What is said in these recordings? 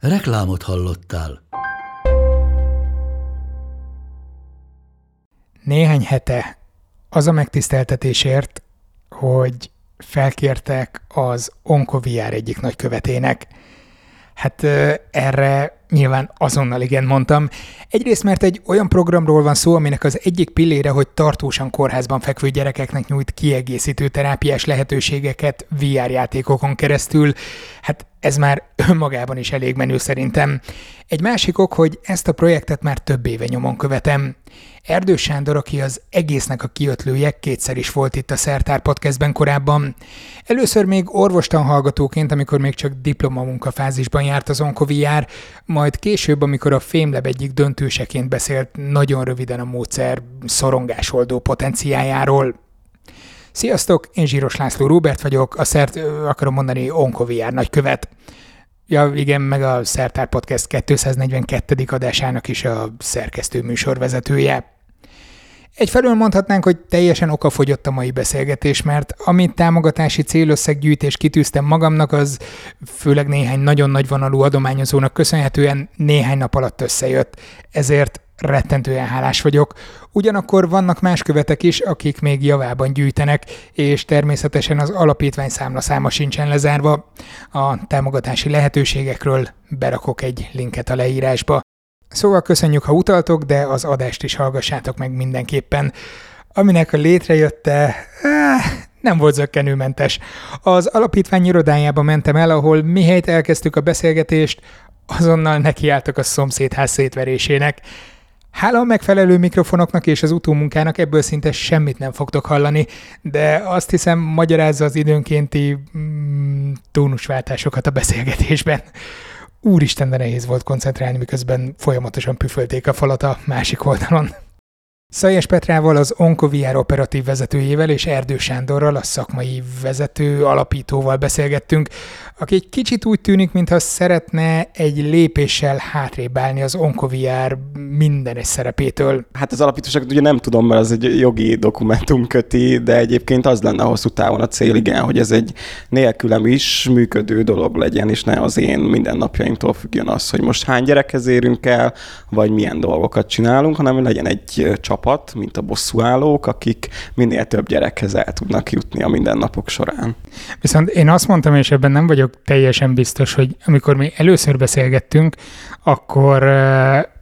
Reklámot hallottál. Néhány hete az a megtiszteltetésért, hogy felkértek az Onkoviár egyik nagykövetének. Hát erre nyilván azonnal igen mondtam. Egyrészt, mert egy olyan programról van szó, aminek az egyik pillére, hogy tartósan kórházban fekvő gyerekeknek nyújt kiegészítő terápiás lehetőségeket VR játékokon keresztül. Hát ez már önmagában is elég menő szerintem. Egy másik ok, hogy ezt a projektet már több éve nyomon követem. Erdős Sándor, aki az egésznek a kiötlője, kétszer is volt itt a Szertár Podcastben korábban. Először még orvostan hallgatóként, amikor még csak diplomamunkafázisban járt az onkoviár, majd később, amikor a Fémleb egyik döntőseként beszélt nagyon röviden a módszer szorongásoldó potenciájáról. Sziasztok, én Zsíros László Róbert vagyok, a szert akarom mondani Onkoviár nagykövet. Ja, igen, meg a Szertár Podcast 242. adásának is a szerkesztő műsorvezetője. Egyfelől mondhatnánk, hogy teljesen okafogyott a mai beszélgetés, mert amit támogatási célösszeggyűjtés kitűztem magamnak, az főleg néhány nagyon nagy vonalú adományozónak köszönhetően néhány nap alatt összejött. Ezért rettentően hálás vagyok. Ugyanakkor vannak más követek is, akik még javában gyűjtenek, és természetesen az alapítvány számla száma sincsen lezárva. A támogatási lehetőségekről berakok egy linket a leírásba. Szóval köszönjük, ha utaltok, de az adást is hallgassátok meg mindenképpen. Aminek a létrejötte, eh, nem volt zöggenőmentes. Az alapítvány irodájába mentem el, ahol mihelyt elkezdtük a beszélgetést, azonnal nekiálltak a szomszédház szétverésének. Hála a megfelelő mikrofonoknak és az utómunkának ebből szinte semmit nem fogtok hallani, de azt hiszem magyarázza az időnkénti mm, tónusváltásokat a beszélgetésben. Úristen, de nehéz volt koncentrálni, miközben folyamatosan püfölték a falat a másik oldalon. Szajes Petrával, az Onkoviár operatív vezetőjével és Erdő Sándorral, a szakmai vezető alapítóval beszélgettünk, aki egy kicsit úgy tűnik, mintha szeretne egy lépéssel hátrébb állni az Onkoviár minden egy szerepétől. Hát az alapítóságot ugye nem tudom, mert az egy jogi dokumentum köti, de egyébként az lenne hosszú távon a cél, igen, hogy ez egy nélkülem is működő dolog legyen, és ne az én mindennapjaimtól függjön az, hogy most hány gyerekhez érünk el, vagy milyen dolgokat csinálunk, hanem legyen egy csapat, mint a bosszúállók, akik minél több gyerekhez el tudnak jutni a mindennapok során. Viszont én azt mondtam, és ebben nem vagyok teljesen biztos, hogy amikor mi először beszélgettünk, akkor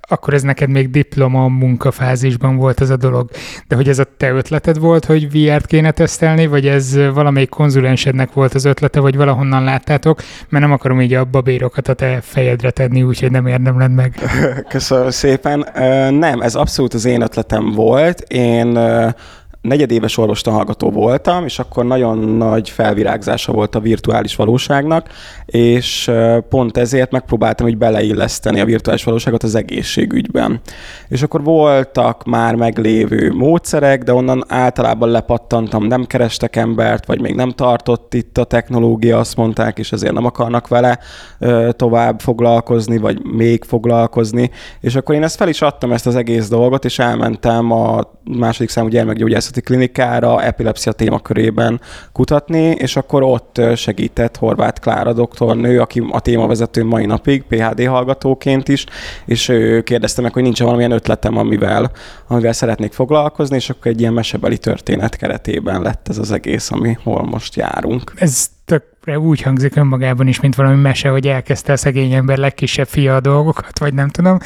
akkor ez neked még diploma munkafázisban volt ez a dolog. De hogy ez a te ötleted volt, hogy VR-t kéne tesztelni, vagy ez valamelyik konzulensednek volt az ötlete, vagy valahonnan láttátok, mert nem akarom így a babérokat a te fejedre tenni, úgyhogy nem érdemled meg. Köszönöm szépen. Nem, ez abszolút az én ötletem volt. Én negyedéves orvostanhallgató voltam, és akkor nagyon nagy felvirágzása volt a virtuális valóságnak, és pont ezért megpróbáltam hogy beleilleszteni a virtuális valóságot az egészségügyben. És akkor voltak már meglévő módszerek, de onnan általában lepattantam, nem kerestek embert, vagy még nem tartott itt a technológia, azt mondták, és ezért nem akarnak vele tovább foglalkozni, vagy még foglalkozni. És akkor én ezt fel is adtam, ezt az egész dolgot, és elmentem a második számú gyermekgyógyászati Nemzeti Klinikára epilepsia témakörében kutatni, és akkor ott segített Horváth Klára doktornő, aki a témavezető mai napig, PHD hallgatóként is, és ő kérdezte meg, hogy nincs valamilyen ötletem, amivel, amivel szeretnék foglalkozni, és akkor egy ilyen mesebeli történet keretében lett ez az egész, ami hol most járunk. Ez tökre úgy hangzik önmagában is, mint valami mese, hogy elkezdte a szegény ember legkisebb fia a dolgokat, vagy nem tudom,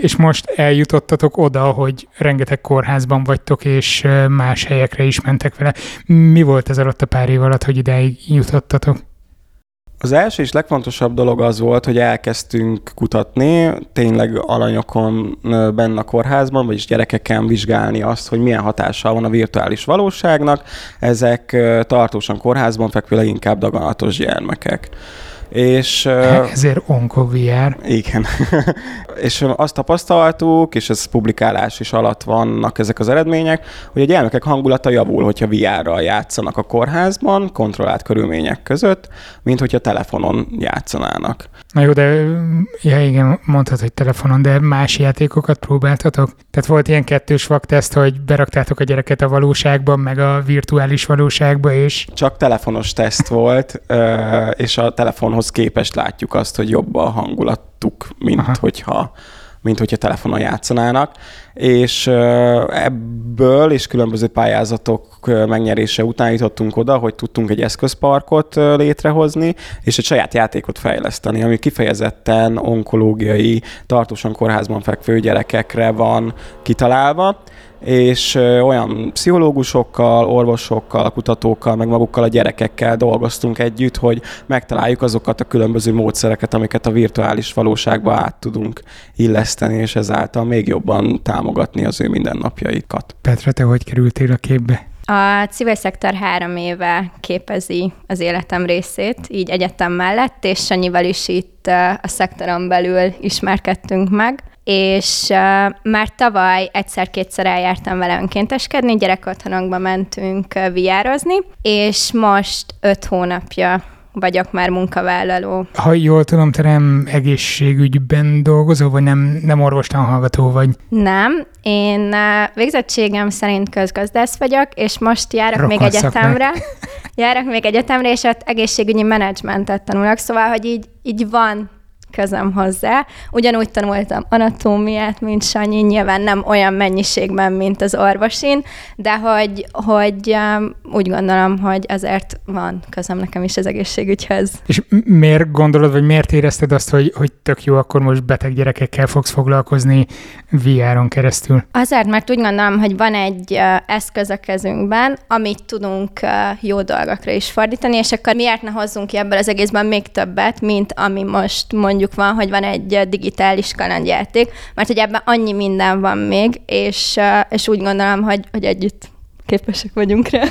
és most eljutottatok oda, hogy rengeteg kórházban vagytok, és más helyekre is mentek vele. Mi volt ez alatt a pár év alatt, hogy ideig jutottatok? Az első és legfontosabb dolog az volt, hogy elkezdtünk kutatni, tényleg alanyokon benne a kórházban, vagyis gyerekeken vizsgálni azt, hogy milyen hatással van a virtuális valóságnak. Ezek tartósan kórházban fekvő leginkább daganatos gyermekek. És, Ezért onkovr. Igen. és azt tapasztaltuk, és ez publikálás is alatt vannak ezek az eredmények, hogy a gyermekek hangulata javul, hogyha VR-ral játszanak a kórházban, kontrollált körülmények között, mint hogyha telefonon játszanának. Na jó, de ja igen, mondhatod, hogy telefonon, de más játékokat próbáltatok? Tehát volt ilyen kettős vakteszt, hogy beraktátok a gyereket a valóságban, meg a virtuális valóságba, és... Csak telefonos teszt volt, és a telefonhoz képest látjuk azt, hogy jobb a hangulatuk, mint Aha. hogyha mint hogyha telefonon játszanának, és ebből és különböző pályázatok megnyerése után jutottunk oda, hogy tudtunk egy eszközparkot létrehozni, és egy saját játékot fejleszteni, ami kifejezetten onkológiai, tartósan kórházban fekvő gyerekekre van kitalálva, és olyan pszichológusokkal, orvosokkal, kutatókkal, meg magukkal a gyerekekkel dolgoztunk együtt, hogy megtaláljuk azokat a különböző módszereket, amiket a virtuális valóságba át tudunk illeszteni, és ezáltal még jobban támogatni az ő mindennapjaikat. Petra, te hogy kerültél a képbe? A civil szektor három éve képezi az életem részét, így egyetem mellett, és Sanyival is itt a szektoron belül ismerkedtünk meg és uh, már tavaly egyszer-kétszer eljártam vele önkénteskedni, gyerekotthonokba mentünk uh, viározni, és most öt hónapja vagyok már munkavállaló. Ha jól tudom, te nem egészségügyben dolgozol, vagy nem, nem orvostan hallgató vagy? Nem, én uh, végzettségem szerint közgazdász vagyok, és most járok Rokon még egyetemre. járok még egyetemre, és ott egészségügyi menedzsmentet tanulok, szóval, hogy így, így van közöm hozzá. Ugyanúgy tanultam anatómiát, mint Sanyi, nyilván nem olyan mennyiségben, mint az orvosin, de hogy, hogy um, úgy gondolom, hogy azért van közöm nekem is az egészségügyhöz. És miért gondolod, vagy miért érezted azt, hogy, hogy tök jó, akkor most beteg gyerekekkel fogsz foglalkozni VR-on keresztül? Azért, mert úgy gondolom, hogy van egy eszköz a kezünkben, amit tudunk jó dolgokra is fordítani, és akkor miért ne hozzunk ki ebből az egészben még többet, mint ami most mondjuk mondjuk van, hogy van egy digitális kalandjáték, mert hogy ebben annyi minden van még, és, és úgy gondolom, hogy, hogy együtt képesek vagyunk rá.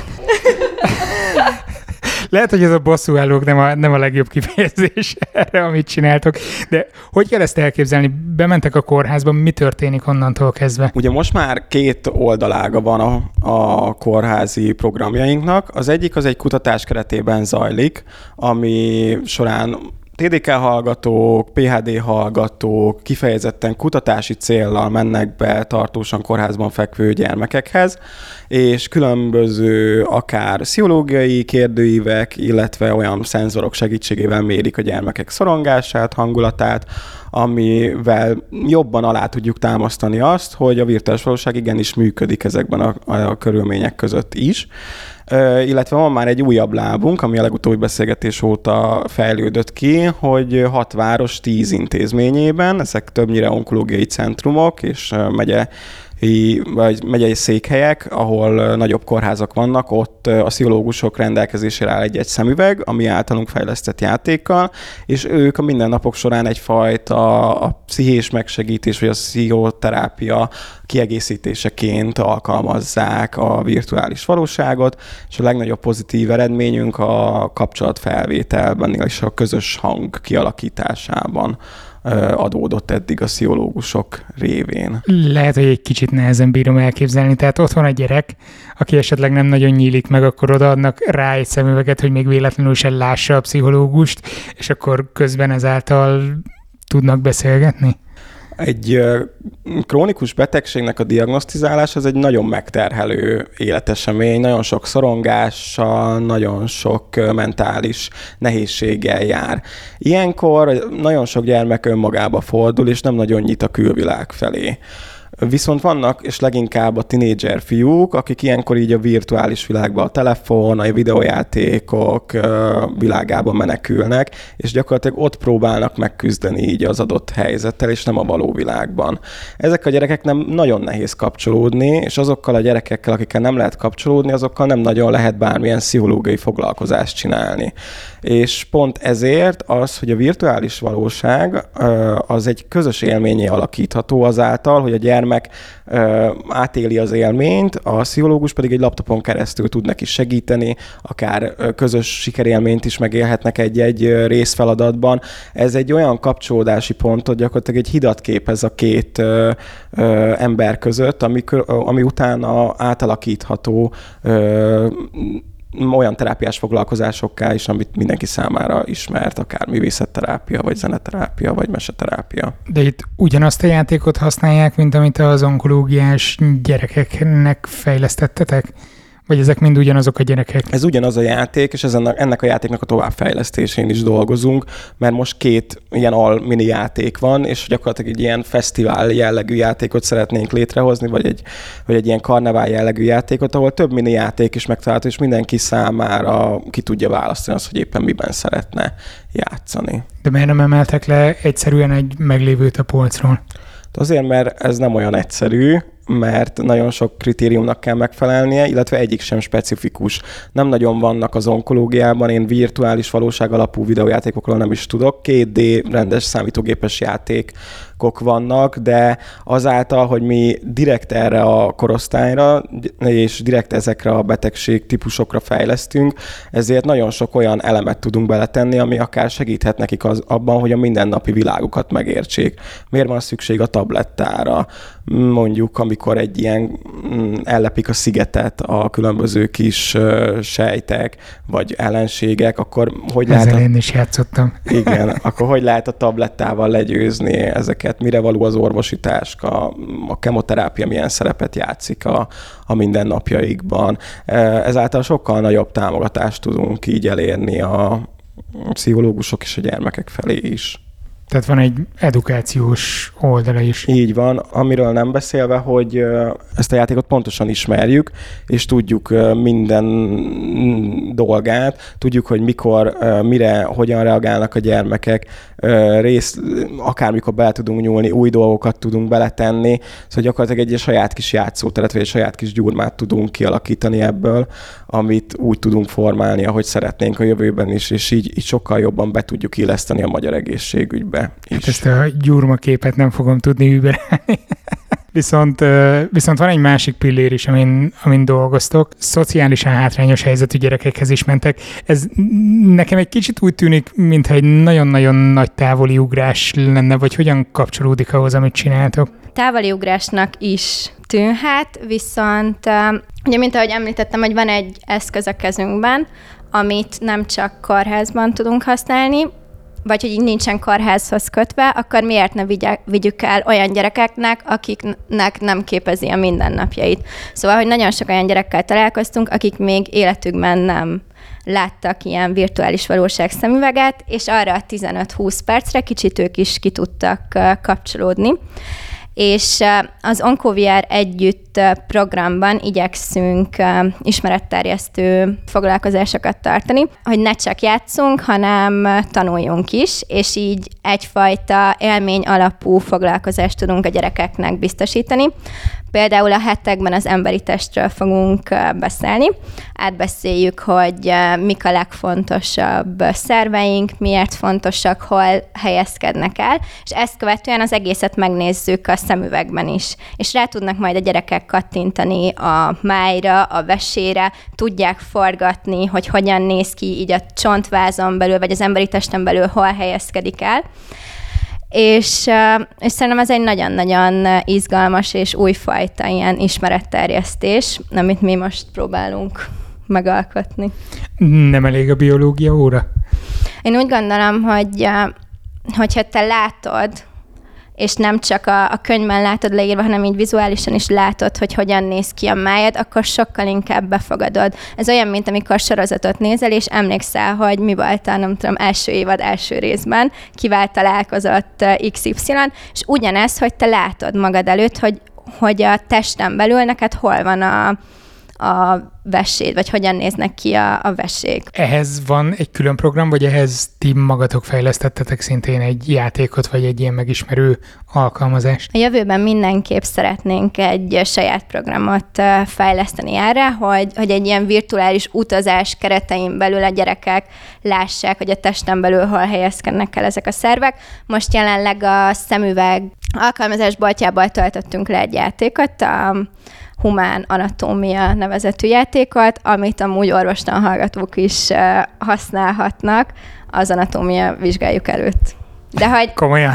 Lehet, hogy ez a bosszúállók nem a, nem a legjobb kifejezés erre, amit csináltok, de hogy kell ezt elképzelni? Bementek a kórházba, mi történik onnantól kezdve? Ugye most már két oldalága van a, a kórházi programjainknak. Az egyik az egy kutatás keretében zajlik, ami során TDK hallgatók, PHD hallgatók kifejezetten kutatási céllal mennek be tartósan kórházban fekvő gyermekekhez, és különböző akár pszichológiai kérdőívek, illetve olyan szenzorok segítségével mérik a gyermekek szorongását, hangulatát, amivel jobban alá tudjuk támasztani azt, hogy a virtuális valóság igenis működik ezekben a, a körülmények között is illetve van már egy újabb lábunk, ami a legutóbbi beszélgetés óta fejlődött ki, hogy hat város tíz intézményében, ezek többnyire onkológiai centrumok és megye vagy megyei székhelyek, ahol nagyobb kórházak vannak, ott a pszichológusok rendelkezésére áll egy-egy szemüveg, ami általunk fejlesztett játékkal, és ők a mindennapok során egyfajta a pszichés megsegítés, vagy a pszichoterápia kiegészítéseként alkalmazzák a virtuális valóságot, és a legnagyobb pozitív eredményünk a kapcsolatfelvételben és a közös hang kialakításában adódott eddig a sziológusok révén. Lehet, hogy egy kicsit nehezen bírom elképzelni. Tehát ott van a gyerek, aki esetleg nem nagyon nyílik meg, akkor odaadnak rá egy szemüveget, hogy még véletlenül sem lássa a pszichológust, és akkor közben ezáltal tudnak beszélgetni? Egy krónikus betegségnek a diagnosztizálása az egy nagyon megterhelő életesemény, nagyon sok szorongással, nagyon sok mentális nehézséggel jár. Ilyenkor nagyon sok gyermek önmagába fordul, és nem nagyon nyit a külvilág felé Viszont vannak, és leginkább a tinédzser fiúk, akik ilyenkor így a virtuális világban a telefon, a videójátékok világában menekülnek, és gyakorlatilag ott próbálnak megküzdeni így az adott helyzettel, és nem a való világban. Ezek a gyerekek nem nagyon nehéz kapcsolódni, és azokkal a gyerekekkel, akikkel nem lehet kapcsolódni, azokkal nem nagyon lehet bármilyen pszichológiai foglalkozást csinálni. És pont ezért az, hogy a virtuális valóság az egy közös élményé alakítható azáltal, hogy a gyermek átéli az élményt, a pszichológus pedig egy laptopon keresztül tud neki segíteni, akár közös sikerélményt is megélhetnek egy-egy részfeladatban. Ez egy olyan kapcsolódási pont, hogy gyakorlatilag egy hidat képez a két ö, ö, ember között, ami, ami utána átalakítható ö, olyan terápiás foglalkozásokká is, amit mindenki számára ismert, akár művészetterápia, vagy zeneterápia, vagy meseterápia. De itt ugyanazt a játékot használják, mint amit az onkológiás gyerekeknek fejlesztettetek? Vagy ezek mind ugyanazok a gyerekek? Ez ugyanaz a játék, és ezen a, ennek a játéknak a továbbfejlesztésén is dolgozunk, mert most két ilyen al mini játék van, és gyakorlatilag egy ilyen fesztivál jellegű játékot szeretnénk létrehozni, vagy egy, vagy egy ilyen karnevál jellegű játékot, ahol több mini játék is megtalálható, és mindenki számára ki tudja választani azt, hogy éppen miben szeretne játszani. De miért nem emeltek le egyszerűen egy meglévőt a polcról? Azért, mert ez nem olyan egyszerű, mert nagyon sok kritériumnak kell megfelelnie, illetve egyik sem specifikus. Nem nagyon vannak az onkológiában, én virtuális valóság alapú videójátékokról nem is tudok. 2D rendes számítógépes játék kok vannak, de azáltal, hogy mi direkt erre a korosztályra és direkt ezekre a betegség típusokra fejlesztünk, ezért nagyon sok olyan elemet tudunk beletenni, ami akár segíthet nekik az, abban, hogy a mindennapi világukat megértsék. Miért van szükség a tablettára? Mondjuk, amikor egy ilyen mm, ellepik a szigetet a különböző kis sejtek, vagy ellenségek, akkor hogy Ezzel lehet... A... én is játszottam. Igen, akkor hogy lehet a tablettával legyőzni ezeket ezeket, mire való az orvosi táska, a kemoterápia milyen szerepet játszik a, a mindennapjaikban. E, ezáltal sokkal nagyobb támogatást tudunk így elérni a pszichológusok és a gyermekek felé is. Tehát van egy edukációs oldala is. Így van, amiről nem beszélve, hogy ezt a játékot pontosan ismerjük, és tudjuk minden dolgát, tudjuk, hogy mikor, mire, hogyan reagálnak a gyermekek, rész, akármikor bele tudunk nyúlni, új dolgokat tudunk beletenni, szóval gyakorlatilag egy saját kis játszóteret, vagy egy saját kis gyurmát tudunk kialakítani ebből, amit úgy tudunk formálni, ahogy szeretnénk a jövőben is, és így, így sokkal jobban be tudjuk illeszteni a magyar egészségügybe is. Hát ezt a gyurma képet nem fogom tudni überelni. Viszont, viszont van egy másik pillér is, amin, amin dolgoztok. Szociálisan hátrányos helyzetű gyerekekhez is mentek. Ez nekem egy kicsit úgy tűnik, mintha egy nagyon-nagyon nagy távoli ugrás lenne, vagy hogyan kapcsolódik ahhoz, amit csináltok? Távoli ugrásnak is tűnhet, viszont ugye, mint ahogy említettem, hogy van egy eszköz a kezünkben, amit nem csak kórházban tudunk használni, vagy hogy így nincsen kórházhoz kötve, akkor miért ne vigyek, vigyük el olyan gyerekeknek, akiknek nem képezi a mindennapjait. Szóval, hogy nagyon sok olyan gyerekkel találkoztunk, akik még életükben nem láttak ilyen virtuális valóság szemüveget, és arra a 15-20 percre kicsit ők is ki tudtak kapcsolódni és az OncoVR együtt programban igyekszünk ismeretterjesztő foglalkozásokat tartani, hogy ne csak játszunk, hanem tanuljunk is, és így egyfajta élmény alapú foglalkozást tudunk a gyerekeknek biztosítani. Például a hetekben az emberi testről fogunk beszélni. Átbeszéljük, hogy mik a legfontosabb szerveink, miért fontosak, hol helyezkednek el, és ezt követően az egészet megnézzük a szemüvegben is. És rá tudnak majd a gyerekek kattintani a májra, a vesére, tudják forgatni, hogy hogyan néz ki így a csontvázon belül, vagy az emberi testen belül hol helyezkedik el és, és szerintem ez egy nagyon-nagyon izgalmas és újfajta ilyen ismeretterjesztés, amit mi most próbálunk megalkotni. Nem elég a biológia óra? Én úgy gondolom, hogy hogyha te látod, és nem csak a, a könyvben látod leírva, hanem így vizuálisan is látod, hogy hogyan néz ki a májad, akkor sokkal inkább befogadod. Ez olyan, mint amikor sorozatot nézel, és emlékszel, hogy mi volt a, nem tudom, első évad első részben, kivel találkozott XY, és ugyanez, hogy te látod magad előtt, hogy hogy a testen belül neked hol van a, a veséd, vagy hogyan néznek ki a, a vesék. Ehhez van egy külön program, vagy ehhez ti magatok fejlesztettetek szintén egy játékot, vagy egy ilyen megismerő alkalmazást? A jövőben mindenképp szeretnénk egy saját programot fejleszteni erre, hogy, hogy egy ilyen virtuális utazás keretein belül a gyerekek lássák, hogy a testen belül hol helyezkednek el ezek a szervek. Most jelenleg a szemüveg alkalmazás boltjából töltöttünk le egy játékot, a humán anatómia nevezetű játékot, amit amúgy orvostan hallgatók is használhatnak az anatómia vizsgáljuk előtt. De hogy... Komolyan?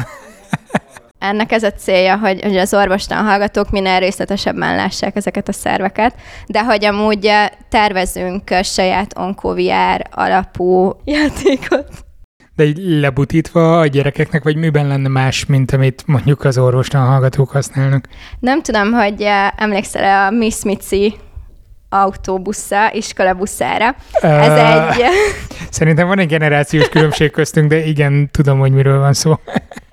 Ennek ez a célja, hogy, hogy az orvostan hallgatók minél részletesebben lássák ezeket a szerveket, de hogy amúgy tervezünk saját onkoviár alapú játékot de így lebutítva a gyerekeknek, vagy miben lenne más, mint amit mondjuk az orvostan hallgatók használnak? Nem tudom, hogy eh, emlékszel a Miss Mitzi autóbusza, iskolabuszára. Uh, Ez egy... Szerintem van egy generációs különbség köztünk, de igen, tudom, hogy miről van szó.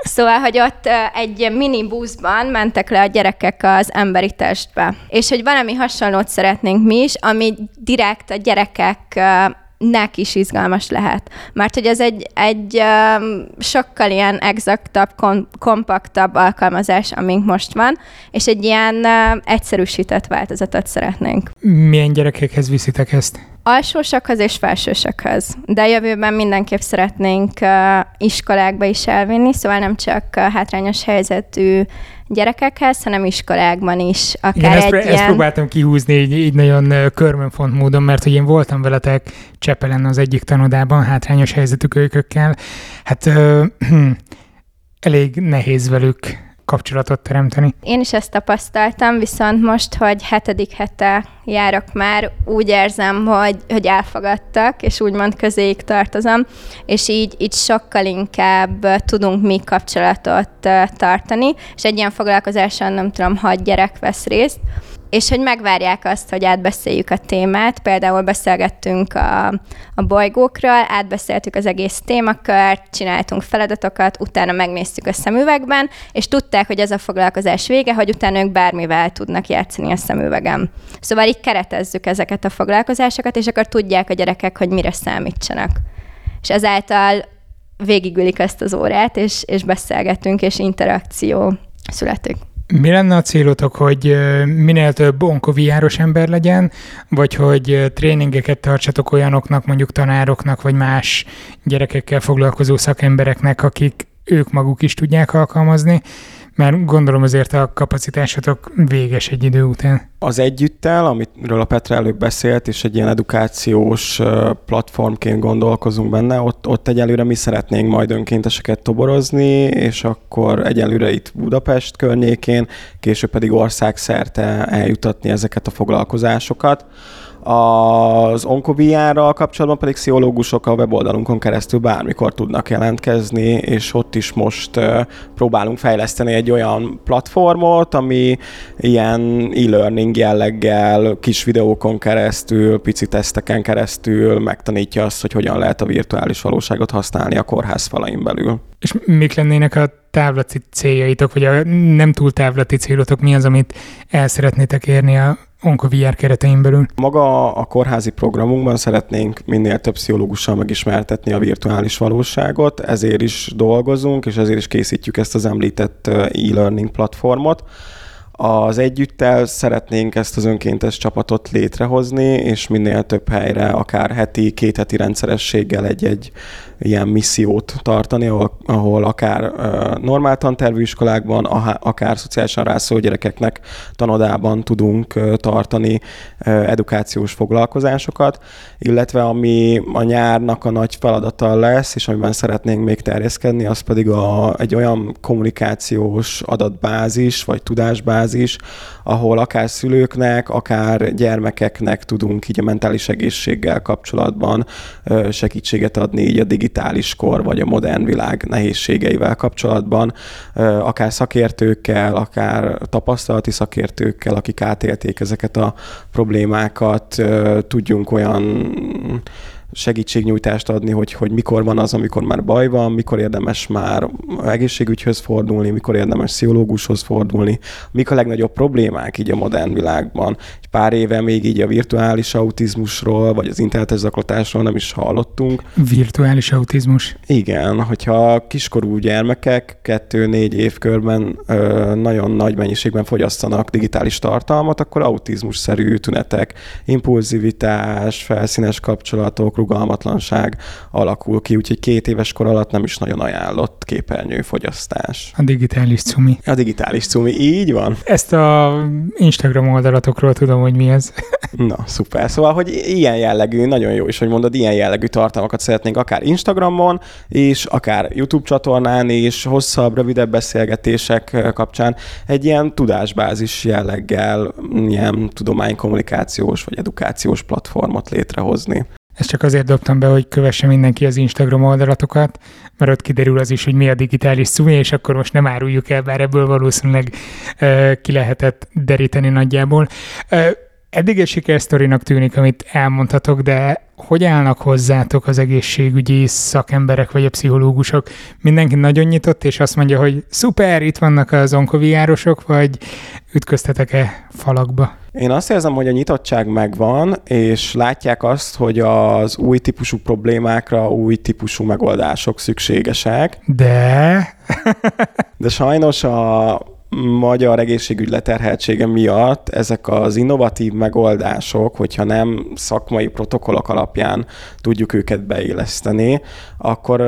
Szóval, hogy ott eh, egy minibuszban mentek le a gyerekek az emberi testbe. És hogy valami hasonlót szeretnénk mi is, ami direkt a gyerekek eh, nek is izgalmas lehet. Mert hogy ez egy, egy um, sokkal ilyen exaktabb, kom- kompaktabb alkalmazás, amink most van, és egy ilyen uh, egyszerűsített változatot szeretnénk. Milyen gyerekekhez viszitek ezt? Alsósakhoz és felsősakhoz. De jövőben mindenképp szeretnénk iskolákba is elvinni, szóval nem csak hátrányos helyzetű gyerekekhez, hanem iskolákban is. Akár Igen, ezt, egy ezt ilyen... próbáltam kihúzni így, így nagyon körmönfont módon, mert hogy én voltam veletek Csepelen az egyik tanodában hátrányos helyzetű kölykökkel. Hát ö, elég nehéz velük kapcsolatot teremteni. Én is ezt tapasztaltam, viszont most, hogy hetedik hete járok már, úgy érzem, hogy, hogy elfogadtak, és úgymond közéig tartozom, és így, így sokkal inkább tudunk mi kapcsolatot tartani, és egy ilyen foglalkozáson nem tudom, hat gyerek vesz részt, és hogy megvárják azt, hogy átbeszéljük a témát. Például beszélgettünk a, a bolygókról, átbeszéltük az egész témakört, csináltunk feladatokat, utána megnéztük a szemüvegben, és tudták, hogy ez a foglalkozás vége, hogy utána ők bármivel tudnak játszani a szemüvegem. Szóval így keretezzük ezeket a foglalkozásokat, és akkor tudják a gyerekek, hogy mire számítsanak. És ezáltal végigülik ezt az órát, és, és beszélgetünk, és interakció születik. Mi lenne a célotok, hogy minél több onkoviáros ember legyen, vagy hogy tréningeket tartsatok olyanoknak, mondjuk tanároknak, vagy más gyerekekkel foglalkozó szakembereknek, akik ők maguk is tudják alkalmazni, mert gondolom azért a kapacitásotok véges egy idő után. Az együttel, amiről a Petra előbb beszélt, és egy ilyen edukációs platformként gondolkozunk benne, ott, ott egyelőre mi szeretnénk majd önkénteseket toborozni, és akkor egyelőre itt Budapest környékén, később pedig országszerte eljutatni ezeket a foglalkozásokat. Az onkoviára kapcsolatban pedig pszichológusok a weboldalunkon keresztül bármikor tudnak jelentkezni, és ott is most próbálunk fejleszteni egy olyan platformot, ami ilyen e-learning jelleggel, kis videókon keresztül, pici teszteken keresztül megtanítja azt, hogy hogyan lehet a virtuális valóságot használni a kórház falain belül. És mik lennének a távlati céljaitok, vagy a nem túl távlati célotok, mi az, amit el szeretnétek érni a OncoVR keretein belül? Maga a kórházi programunkban szeretnénk minél több pszichológussal megismertetni a virtuális valóságot, ezért is dolgozunk, és ezért is készítjük ezt az említett e-learning platformot. Az együttel szeretnénk ezt az önkéntes csapatot létrehozni, és minél több helyre, akár heti, két heti rendszerességgel egy-egy ilyen missziót tartani, ahol, ahol akár uh, normál tantervű iskolákban, akár szociálisan rászóló gyerekeknek tanodában tudunk uh, tartani uh, edukációs foglalkozásokat, illetve ami a nyárnak a nagy feladata lesz, és amiben szeretnénk még terjeszkedni, az pedig a, egy olyan kommunikációs adatbázis, vagy tudásbázis, ahol akár szülőknek, akár gyermekeknek tudunk így a mentális egészséggel kapcsolatban segítséget adni így a digitális kor, vagy a modern világ nehézségeivel kapcsolatban, akár szakértőkkel, akár tapasztalati szakértőkkel, akik átélték ezeket a problémákat, tudjunk olyan segítségnyújtást adni, hogy, hogy mikor van az, amikor már baj van, mikor érdemes már egészségügyhöz fordulni, mikor érdemes pszichológushoz fordulni, mik a legnagyobb problémák így a modern világban. Egy pár éve még így a virtuális autizmusról, vagy az internetes zaklatásról nem is hallottunk. Virtuális autizmus? Igen, hogyha kiskorú gyermekek kettő-négy évkörben ö, nagyon nagy mennyiségben fogyasztanak digitális tartalmat, akkor autizmus-szerű tünetek, impulzivitás, felszínes kapcsolatok, rugalmatlanság alakul ki, úgyhogy két éves kor alatt nem is nagyon ajánlott képernyőfogyasztás. A digitális cumi. A digitális cumi, így van. Ezt a Instagram oldalatokról tudom, hogy mi ez. Na, szuper. Szóval, hogy ilyen jellegű, nagyon jó is, hogy mondod, ilyen jellegű tartalmakat szeretnénk akár Instagramon, és akár YouTube csatornán is, hosszabb, rövidebb beszélgetések kapcsán egy ilyen tudásbázis jelleggel, ilyen tudománykommunikációs vagy edukációs platformot létrehozni. Ezt csak azért dobtam be, hogy kövesse mindenki az Instagram oldalatokat, mert ott kiderül az is, hogy mi a digitális szumi, és akkor most nem áruljuk el, bár ebből valószínűleg uh, ki lehetett deríteni nagyjából. Uh, eddig egy sikersztorinak tűnik, amit elmondhatok, de hogy állnak hozzátok az egészségügyi szakemberek vagy a pszichológusok? Mindenki nagyon nyitott, és azt mondja, hogy szuper, itt vannak az onkoviárosok, vagy ütköztetek-e falakba? Én azt érzem, hogy a nyitottság megvan, és látják azt, hogy az új típusú problémákra új típusú megoldások szükségesek. De... De sajnos a magyar egészségügy leterheltsége miatt ezek az innovatív megoldások, hogyha nem szakmai protokollok alapján tudjuk őket beilleszteni, akkor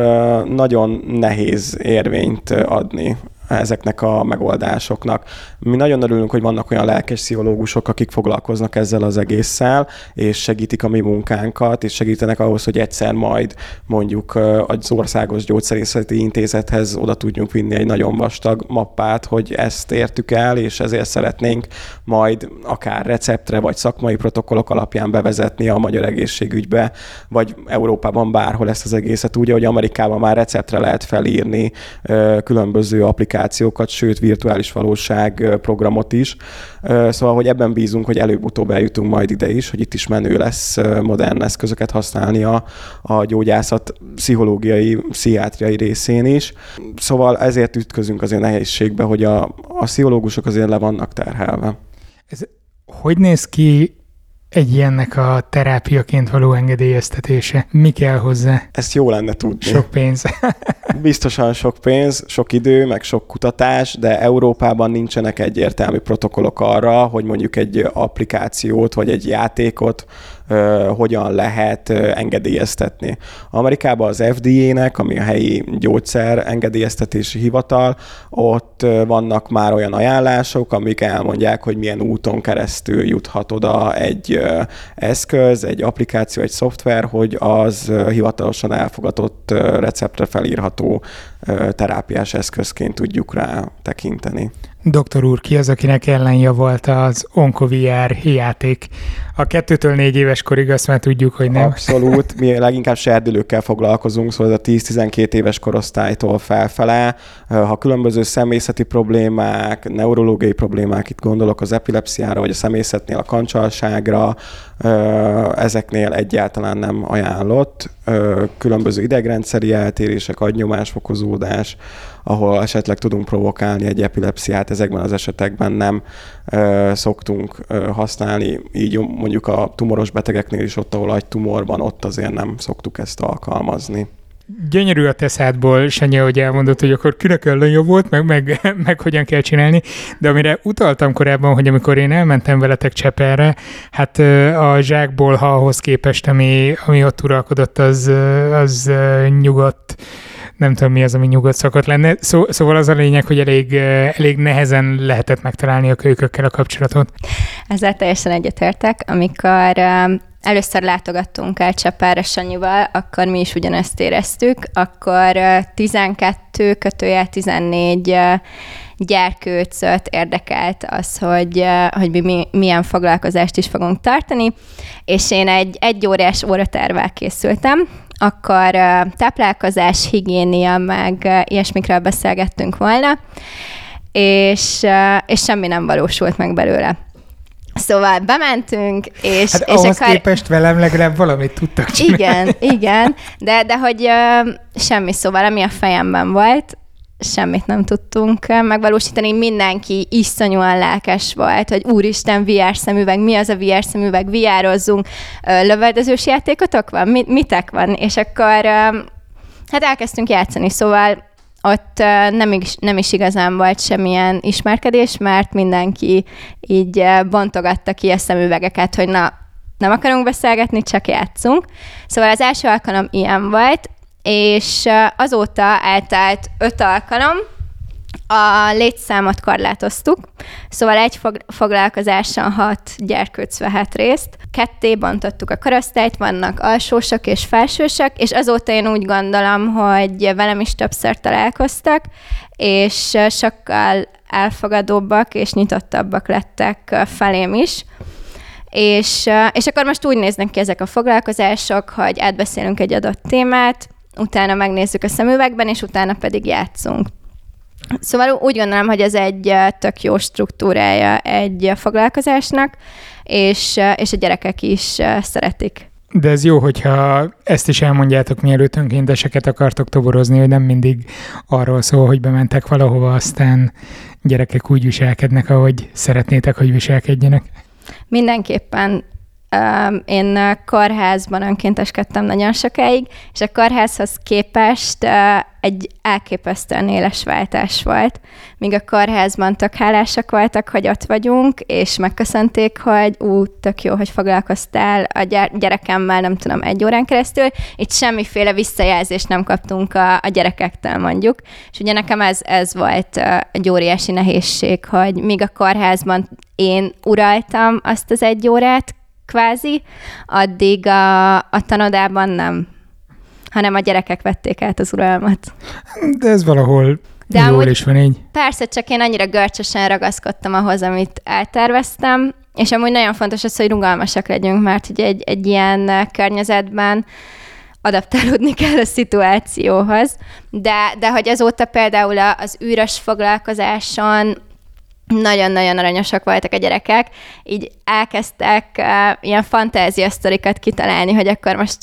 nagyon nehéz érvényt adni ezeknek a megoldásoknak. Mi nagyon örülünk, hogy vannak olyan lelkes pszichológusok, akik foglalkoznak ezzel az egésszel, és segítik a mi munkánkat, és segítenek ahhoz, hogy egyszer majd mondjuk az Országos Gyógyszerészeti Intézethez oda tudjunk vinni egy nagyon vastag mappát, hogy ezt értük el, és ezért szeretnénk majd akár receptre, vagy szakmai protokollok alapján bevezetni a magyar egészségügybe, vagy Európában bárhol ezt az egészet, úgy, hogy Amerikában már receptre lehet felírni különböző applikációkat, applikációkat, sőt virtuális valóság programot is. Szóval, hogy ebben bízunk, hogy előbb-utóbb eljutunk majd ide is, hogy itt is menő lesz modern eszközöket használni a, a gyógyászat pszichológiai, pszichiátriai részén is. Szóval ezért ütközünk azért nehézségbe, hogy a, a pszichológusok azért le vannak terhelve. Ez hogy néz ki egy ilyennek a terápiaként való engedélyeztetése? Mi kell hozzá? Ezt jó lenne tudni. Sok pénz. Biztosan sok pénz, sok idő, meg sok kutatás, de Európában nincsenek egyértelmű protokollok arra, hogy mondjuk egy applikációt vagy egy játékot hogyan lehet engedélyeztetni. Amerikában az FDA-nek, ami a helyi gyógyszer engedélyeztetési hivatal, ott vannak már olyan ajánlások, amik elmondják, hogy milyen úton keresztül juthat oda egy eszköz, egy applikáció, egy szoftver, hogy az hivatalosan elfogadott receptre felírható terápiás eszközként tudjuk rá tekinteni. Doktor úr, ki az, akinek ellenja volt az OncoVR játék? A kettőtől négy éves korig azt már tudjuk, hogy nem. Abszolút. Mi leginkább serdülőkkel foglalkozunk, szóval ez a 10-12 éves korosztálytól felfele. Ha különböző személyzeti problémák, neurológiai problémák, itt gondolok az epilepsziára, vagy a szemészetnél a kancsalságra, ezeknél egyáltalán nem ajánlott. Különböző idegrendszeri eltérések, agynyomásfokozódás, ahol esetleg tudunk provokálni egy epilepsziát, ezekben az esetekben nem ö, szoktunk ö, használni. Így mondjuk a tumoros betegeknél is ott, ahol tumor van, ott azért nem szoktuk ezt alkalmazni. Gyönyörű a teszádból, Sanyi, hogy elmondott, hogy akkor kinek jobb volt, meg, meg, meg hogyan kell csinálni, de amire utaltam korábban, hogy amikor én elmentem veletek Cseperre, hát a zsákból, ha ahhoz képest, ami, ami ott uralkodott, az, az nyugodt nem tudom mi az, ami nyugodt szokott lenne. Szó, szóval az a lényeg, hogy elég, elég nehezen lehetett megtalálni a kölykökkel a kapcsolatot. Ezzel teljesen egyetértek. Amikor először látogattunk el Csepára Sanyival, akkor mi is ugyanezt éreztük, akkor 12 kötője 14 gyerkőcöt érdekelt az, hogy, hogy mi milyen foglalkozást is fogunk tartani, és én egy egy órás óratervel készültem, akkor táplálkozás, higiénia, meg ilyesmikről beszélgettünk volna, és, és semmi nem valósult meg belőle. Szóval bementünk, és... Hát és ahhoz akar... képest velem legalább valamit tudtak csinálni. Igen, igen, de, de hogy uh, semmi szóval, ami a fejemben volt, semmit nem tudtunk megvalósítani. Mindenki iszonyúan lelkes volt, hogy úristen, VR szemüveg, mi az a VR szemüveg, VR-ozzunk, lövedezős játékotok van, mitek van? És akkor hát elkezdtünk játszani, szóval ott nem is, nem is igazán volt semmilyen ismerkedés, mert mindenki így bontogatta ki a szemüvegeket, hogy na, nem akarunk beszélgetni, csak játszunk. Szóval az első alkalom ilyen volt, és azóta eltelt öt alkalom, a létszámot korlátoztuk, szóval egy fog- foglalkozáson hat gyerkőc vehet részt. Ketté bontottuk a korosztályt, vannak alsósak és felsősök, és azóta én úgy gondolom, hogy velem is többször találkoztak, és sokkal elfogadóbbak és nyitottabbak lettek felém is. És, és akkor most úgy néznek ki ezek a foglalkozások, hogy átbeszélünk egy adott témát, utána megnézzük a szemüvegben, és utána pedig játszunk. Szóval úgy gondolom, hogy ez egy tök jó struktúrája egy foglalkozásnak, és, és a gyerekek is szeretik. De ez jó, hogyha ezt is elmondjátok, mielőtt önkénteseket akartok toborozni, hogy nem mindig arról szól, hogy bementek valahova, aztán gyerekek úgy viselkednek, ahogy szeretnétek, hogy viselkedjenek. Mindenképpen én kórházban önkénteskedtem nagyon sokáig, és a kórházhoz képest egy elképesztően éles váltás volt. Míg a kórházban tök hálásak voltak, hogy ott vagyunk, és megköszönték, hogy ú, tök jó, hogy foglalkoztál a gyerekemmel, nem tudom, egy órán keresztül. Itt semmiféle visszajelzést nem kaptunk a, a gyerekektől, mondjuk. És ugye nekem ez, ez volt egy óriási nehézség, hogy míg a kórházban én uraltam azt az egy órát, kvázi, addig a, a tanodában nem, hanem a gyerekek vették át az uralmat. De ez valahol de jól amúgy, is van így. Persze, csak én annyira görcsösen ragaszkodtam ahhoz, amit elterveztem, és amúgy nagyon fontos az, hogy rugalmasak legyünk, mert ugye egy, egy ilyen környezetben adaptálódni kell a szituációhoz, de, de hogy azóta például az űrös foglalkozáson nagyon-nagyon aranyosak voltak a gyerekek, így elkezdtek uh, ilyen fantázia sztorikat kitalálni, hogy akkor most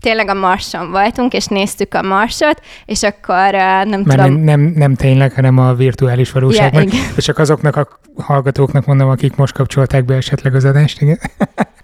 tényleg a Marson voltunk, és néztük a Marsot, és akkor uh, nem Mert tudom... Nem, nem, nem tényleg, hanem a virtuális valóságban. Ja, és csak azoknak a hallgatóknak mondom, akik most kapcsolták be esetleg az adást, igen.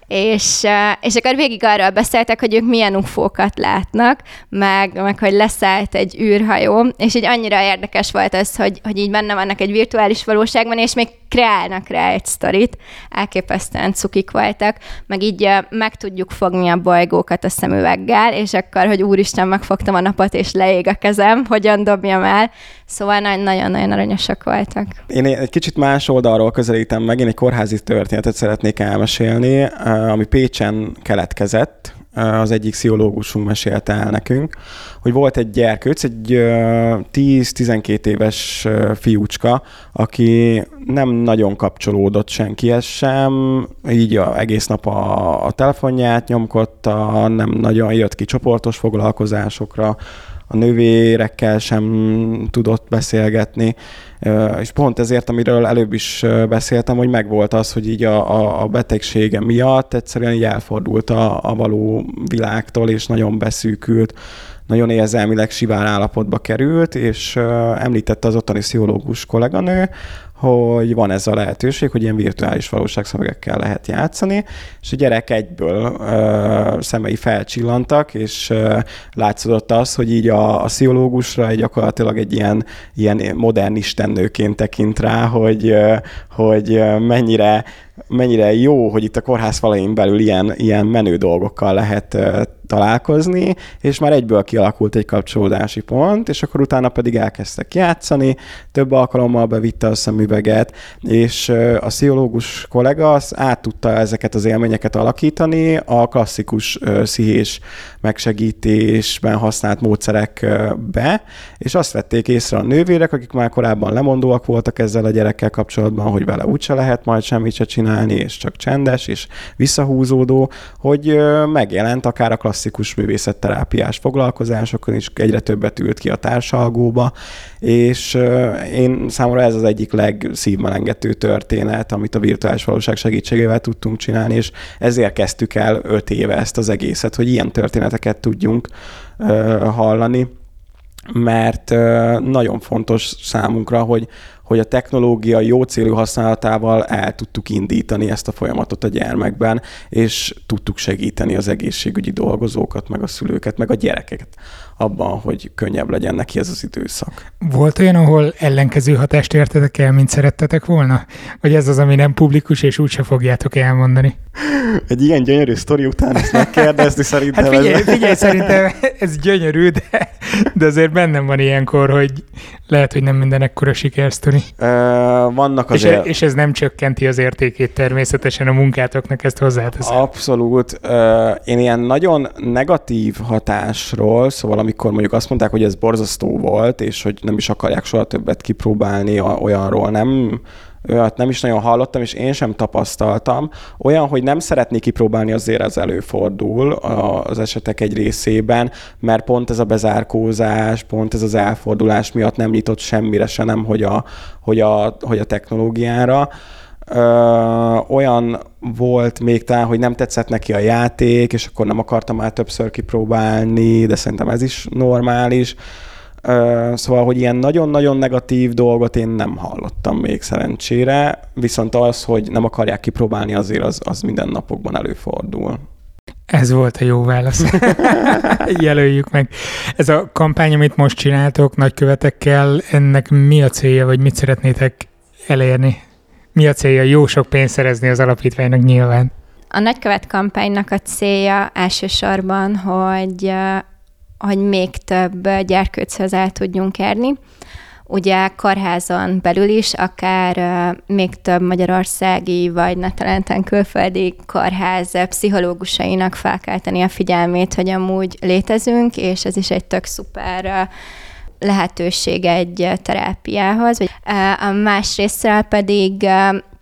És, és akkor végig arról beszéltek, hogy ők milyen ufókat látnak, meg, meg hogy leszállt egy űrhajó, és így annyira érdekes volt ez, hogy, hogy így benne vannak egy virtuális valóságban, és még kreálnak rá egy sztorit, elképesztően cukik voltak, meg így meg tudjuk fogni a bolygókat a szemüveggel, és akkor, hogy úristen, megfogtam a napot, és leég a kezem, hogyan dobjam el, Szóval nagyon-nagyon aranyosak voltak. Én egy kicsit más oldalról közelítem meg, én egy kórházi történetet szeretnék elmesélni, ami Pécsen keletkezett, eh, az egyik pszichológusunk mesélte el nekünk, hogy volt egy gyerkőc, egy 10-12 eh, éves fiúcska, aki nem nagyon kapcsolódott senkihez sem, így a, egész nap a, a telefonját nyomkodta, nem nagyon jött ki csoportos foglalkozásokra, a nővérekkel sem tudott beszélgetni, és pont ezért, amiről előbb is beszéltem, hogy megvolt az, hogy így a, a, a betegsége miatt egyszerűen így elfordult a, a való világtól, és nagyon beszűkült, nagyon érzelmileg sivár állapotba került, és említette az ottani pszichológus kolléganő, hogy van ez a lehetőség, hogy ilyen virtuális valóságszövegekkel lehet játszani, és a gyerek egyből ö, szemei felcsillantak, és ö, látszódott az, hogy így a, a pszichológusra egy gyakorlatilag egy ilyen, ilyen modern istennőként tekint rá, hogy, ö, hogy mennyire mennyire jó, hogy itt a kórház falain belül ilyen, ilyen menő dolgokkal lehet találkozni, és már egyből kialakult egy kapcsolódási pont, és akkor utána pedig elkezdtek játszani, több alkalommal bevitte a szemüveget, és a pszichológus kollega az át tudta ezeket az élményeket alakítani a klasszikus szihés megsegítésben használt módszerekbe, és azt vették észre a nővérek, akik már korábban lemondóak voltak ezzel a gyerekkel kapcsolatban, hogy vele úgyse lehet majd semmit se csinálni, és csak csendes, és visszahúzódó, hogy megjelent akár a klasszikus művészetterápiás foglalkozásokon is, egyre többet ült ki a társalgóba, és én számomra ez az egyik legszívmelengető történet, amit a virtuális valóság segítségével tudtunk csinálni, és ezért kezdtük el öt éve ezt az egészet, hogy ilyen történeteket tudjunk hallani mert nagyon fontos számunkra, hogy hogy a technológia jó célú használatával el tudtuk indítani ezt a folyamatot a gyermekben, és tudtuk segíteni az egészségügyi dolgozókat, meg a szülőket, meg a gyerekeket abban, hogy könnyebb legyen neki ez az időszak. Volt olyan, ahol ellenkező hatást értetek el, mint szerettetek volna? Vagy ez az, ami nem publikus, és úgyse fogjátok elmondani? Egy ilyen gyönyörű sztori után ezt megkérdezni szerintem... Hát figyelj, ez... figyelj szerintem ez gyönyörű, de, de azért bennem van ilyenkor, hogy lehet, hogy nem minden ekkora sikersztori. Uh, vannak azért... És, és ez nem csökkenti az értékét természetesen a munkátoknak, ezt hozzáteszem. Abszolút. Uh, én ilyen nagyon negatív hatásról, szóval amikor mondjuk azt mondták, hogy ez borzasztó volt, és hogy nem is akarják soha többet kipróbálni olyanról, nem olyat nem is nagyon hallottam, és én sem tapasztaltam. Olyan, hogy nem szeretnék kipróbálni, azért az előfordul az esetek egy részében, mert pont ez a bezárkózás, pont ez az elfordulás miatt nem nyitott semmire se, nem hogy a, hogy a, hogy a technológiára. Ö, olyan volt még talán, hogy nem tetszett neki a játék, és akkor nem akartam már többször kipróbálni, de szerintem ez is normális. Szóval, hogy ilyen nagyon-nagyon negatív dolgot én nem hallottam még szerencsére, viszont az, hogy nem akarják kipróbálni, azért az, az minden napokban előfordul. Ez volt a jó válasz. Jelöljük meg. Ez a kampány, amit most csináltok nagykövetekkel, ennek mi a célja, vagy mit szeretnétek elérni? Mi a célja? Jó sok pénzt szerezni az alapítványnak nyilván. A nagykövet kampánynak a célja elsősorban, hogy hogy még több gyerkőchez el tudjunk érni. Ugye karházon belül is, akár még több magyarországi vagy netelenten külföldi karház pszichológusainak felkelteni a figyelmét, hogy amúgy létezünk, és ez is egy tök szuper lehetőség egy terápiához. A másrésztről pedig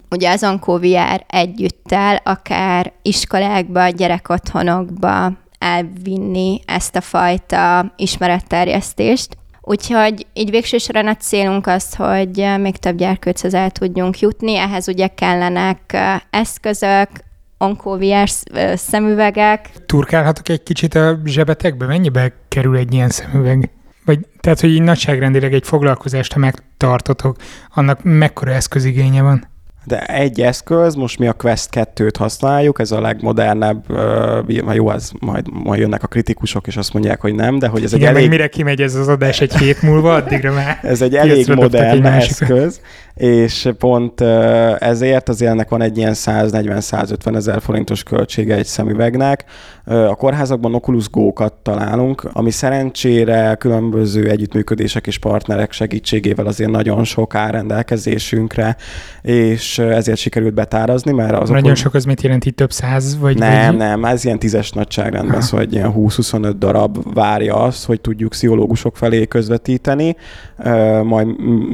ugye az onkóviár együttel, akár iskolákba, gyerekotthonokba, elvinni ezt a fajta ismeretterjesztést. Úgyhogy így végső soron a célunk az, hogy még több gyerkőchez el tudjunk jutni, ehhez ugye kellenek eszközök, onkóviás szemüvegek. Turkálhatok egy kicsit a zsebetekbe? Mennyibe kerül egy ilyen szemüveg? Vagy tehát, hogy így nagyságrendileg egy foglalkozást, ha megtartotok, annak mekkora eszközigénye van? De egy eszköz, most mi a Quest 2-t használjuk, ez a legmodernebb, uh, jó, az majd, majd jönnek a kritikusok, és azt mondják, hogy nem, de hogy ez Igen, egy elég... mire kimegy ez az adás egy hét múlva, addigra már Ez egy elég modern egy eszköz, és pont ezért azért ennek van egy ilyen 140-150 ezer forintos költsége egy szemüvegnek. A kórházakban Oculus Go-kat találunk, ami szerencsére különböző együttműködések és partnerek segítségével azért nagyon sok áll rendelkezésünkre, és ezért sikerült betárazni, mert az Nagyon sok az mit jelent itt több száz? Vagy nem, vagy... nem, ez ilyen tízes nagyságrendben, ha. szóval egy ilyen 20-25 darab várja azt, hogy tudjuk pszichológusok felé közvetíteni, majd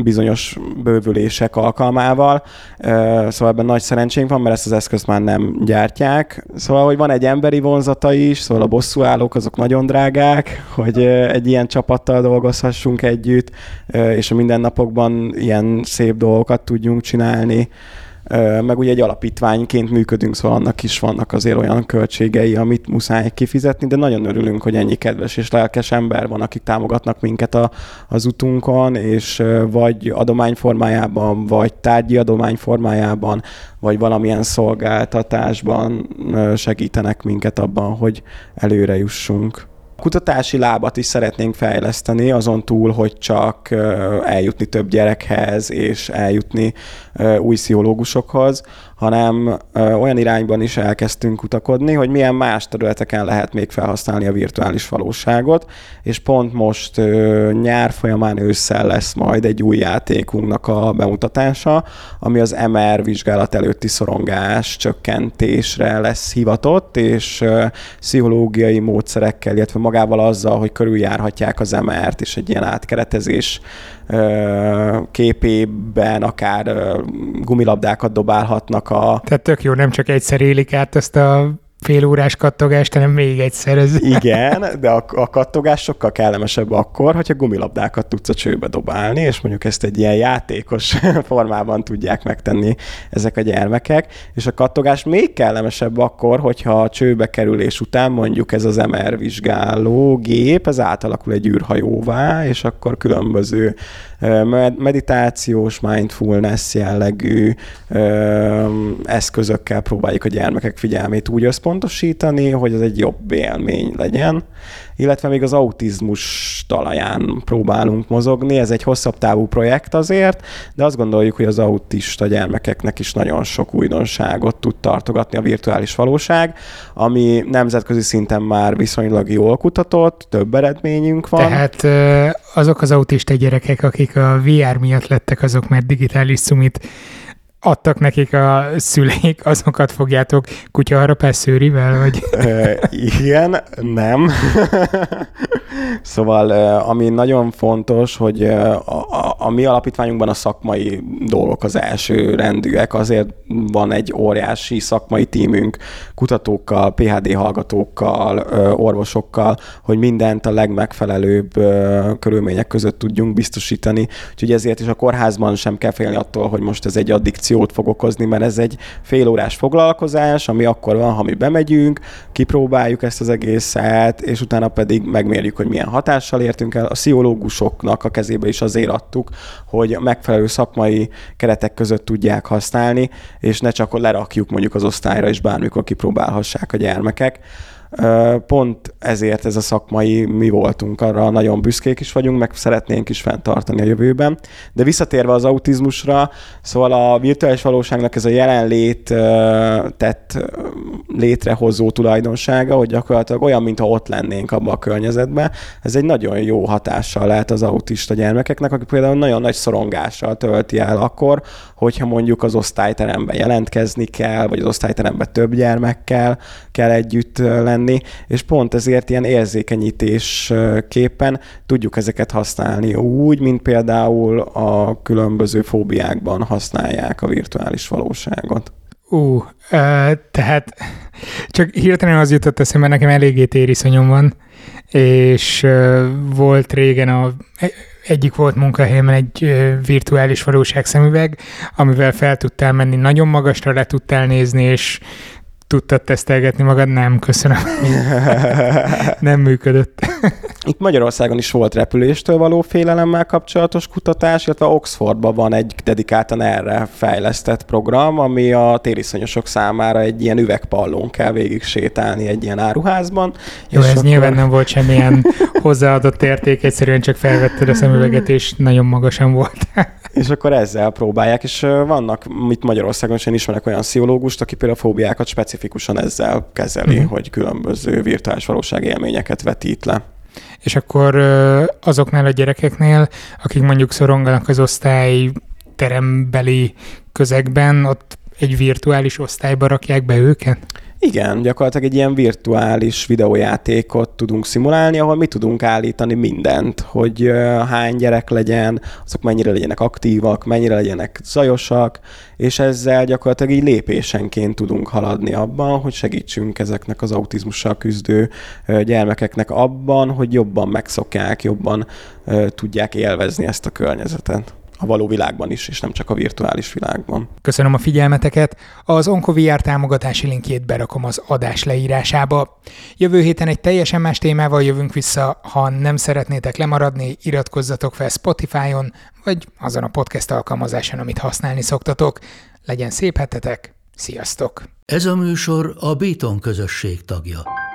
bizonyos bővülés ülések alkalmával, szóval ebben nagy szerencsénk van, mert ezt az eszközt már nem gyártják. Szóval, hogy van egy emberi vonzata is, szóval a bosszúállók azok nagyon drágák, hogy egy ilyen csapattal dolgozhassunk együtt, és a mindennapokban ilyen szép dolgokat tudjunk csinálni meg ugye egy alapítványként működünk, szóval annak is vannak azért olyan költségei, amit muszáj kifizetni, de nagyon örülünk, hogy ennyi kedves és lelkes ember van, akik támogatnak minket a, az utunkon, és vagy adomány formájában, vagy tárgyi adomány formájában, vagy valamilyen szolgáltatásban segítenek minket abban, hogy előre jussunk kutatási lábat is szeretnénk fejleszteni, azon túl, hogy csak eljutni több gyerekhez és eljutni új pszichológusokhoz, hanem olyan irányban is elkezdtünk kutakodni, hogy milyen más területeken lehet még felhasználni a virtuális valóságot, és pont most nyár folyamán ősszel lesz majd egy új játékunknak a bemutatása, ami az MR vizsgálat előtti szorongás csökkentésre lesz hivatott, és pszichológiai módszerekkel, illetve magával azzal, hogy körüljárhatják az MR-t, és egy ilyen átkeretezés képében akár gumilabdákat dobálhatnak vannak a... Tehát tök jó, nem csak egyszer élik át ezt a fél órás kattogást, hanem még egyszer. Ez... Igen, de a, a kattogás sokkal kellemesebb akkor, hogyha gumilabdákat tudsz a csőbe dobálni, és mondjuk ezt egy ilyen játékos formában tudják megtenni ezek a gyermekek, és a kattogás még kellemesebb akkor, hogyha a csőbe kerülés után mondjuk ez az MR vizsgáló gép, ez átalakul egy űrhajóvá, és akkor különböző meditációs, mindfulness jellegű eszközökkel próbáljuk a gyermekek figyelmét úgy összpontosítani, hogy ez egy jobb élmény legyen illetve még az autizmus talaján próbálunk mozogni. Ez egy hosszabb távú projekt azért, de azt gondoljuk, hogy az autista gyermekeknek is nagyon sok újdonságot tud tartogatni a virtuális valóság, ami nemzetközi szinten már viszonylag jól kutatott, több eredményünk van. Tehát azok az autista gyerekek, akik a VR miatt lettek, azok már digitális szumit adtak nekik a szüleik, azokat fogjátok kutyaharapás szőrivel, vagy? igen, nem. szóval ami nagyon fontos, hogy a, a, a mi alapítványunkban a szakmai dolgok az első rendűek, azért van egy óriási szakmai tímünk kutatókkal, PHD hallgatókkal, orvosokkal, hogy mindent a legmegfelelőbb körülmények között tudjunk biztosítani. Úgyhogy ezért is a kórházban sem kell félni attól, hogy most ez egy addikció frikciót fog okozni, mert ez egy félórás foglalkozás, ami akkor van, ha mi bemegyünk, kipróbáljuk ezt az egészet, és utána pedig megmérjük, hogy milyen hatással értünk el. A sziológusoknak a kezébe is azért adtuk, hogy megfelelő szakmai keretek között tudják használni, és ne csak lerakjuk mondjuk az osztályra, és bármikor kipróbálhassák a gyermekek. Pont ezért ez a szakmai mi voltunk, arra nagyon büszkék is vagyunk, meg szeretnénk is fenntartani a jövőben. De visszatérve az autizmusra, szóval a virtuális valóságnak ez a jelenlét tett létrehozó tulajdonsága, hogy gyakorlatilag olyan, mintha ott lennénk abban a környezetben. Ez egy nagyon jó hatással lehet az autista gyermekeknek, akik például nagyon nagy szorongással tölti el akkor, hogyha mondjuk az osztályteremben jelentkezni kell, vagy az osztályteremben több gyermekkel kell együtt lenni, és pont ezért ilyen érzékenyítésképpen tudjuk ezeket használni úgy, mint például a különböző fóbiákban használják a virtuális valóságot. Ú, uh, tehát csak hirtelen az jutott eszembe, nekem eléggé tériszonyom van, és volt régen a egyik volt munkahelyemen egy virtuális valóság szemüveg, amivel fel tudtál menni nagyon magasra, le tudtál nézni, és tudtad tesztelgetni magad? Nem, köszönöm. nem működött. Itt Magyarországon is volt repüléstől való félelemmel kapcsolatos kutatás, illetve Oxfordban van egy dedikáltan erre fejlesztett program, ami a tériszonyosok számára egy ilyen üvegpallón kell végig sétálni egy ilyen áruházban. Jó, ez akkor... nyilván nem volt semmilyen hozzáadott érték, egyszerűen csak felvetted a szemüveget, és nagyon magasan volt. és akkor ezzel próbálják, és vannak itt Magyarországon is én ismerek olyan pszichológust, aki például a fóbiákat specifikusan ezzel kezeli, uh-huh. hogy különböző virtuális valóság élményeket vetít le. És akkor azoknál a gyerekeknél, akik mondjuk szoronganak az osztály terembeli közegben, ott egy virtuális osztályba rakják be őket? Igen, gyakorlatilag egy ilyen virtuális videójátékot tudunk szimulálni, ahol mi tudunk állítani mindent, hogy hány gyerek legyen, azok mennyire legyenek aktívak, mennyire legyenek zajosak, és ezzel gyakorlatilag így lépésenként tudunk haladni abban, hogy segítsünk ezeknek az autizmussal küzdő gyermekeknek abban, hogy jobban megszokják, jobban tudják élvezni ezt a környezetet a való világban is, és nem csak a virtuális világban. Köszönöm a figyelmeteket. Az OncoVR támogatási linkjét berakom az adás leírásába. Jövő héten egy teljesen más témával jövünk vissza. Ha nem szeretnétek lemaradni, iratkozzatok fel Spotify-on, vagy azon a podcast alkalmazáson, amit használni szoktatok. Legyen szép hetetek, sziasztok! Ez a műsor a Béton közösség tagja.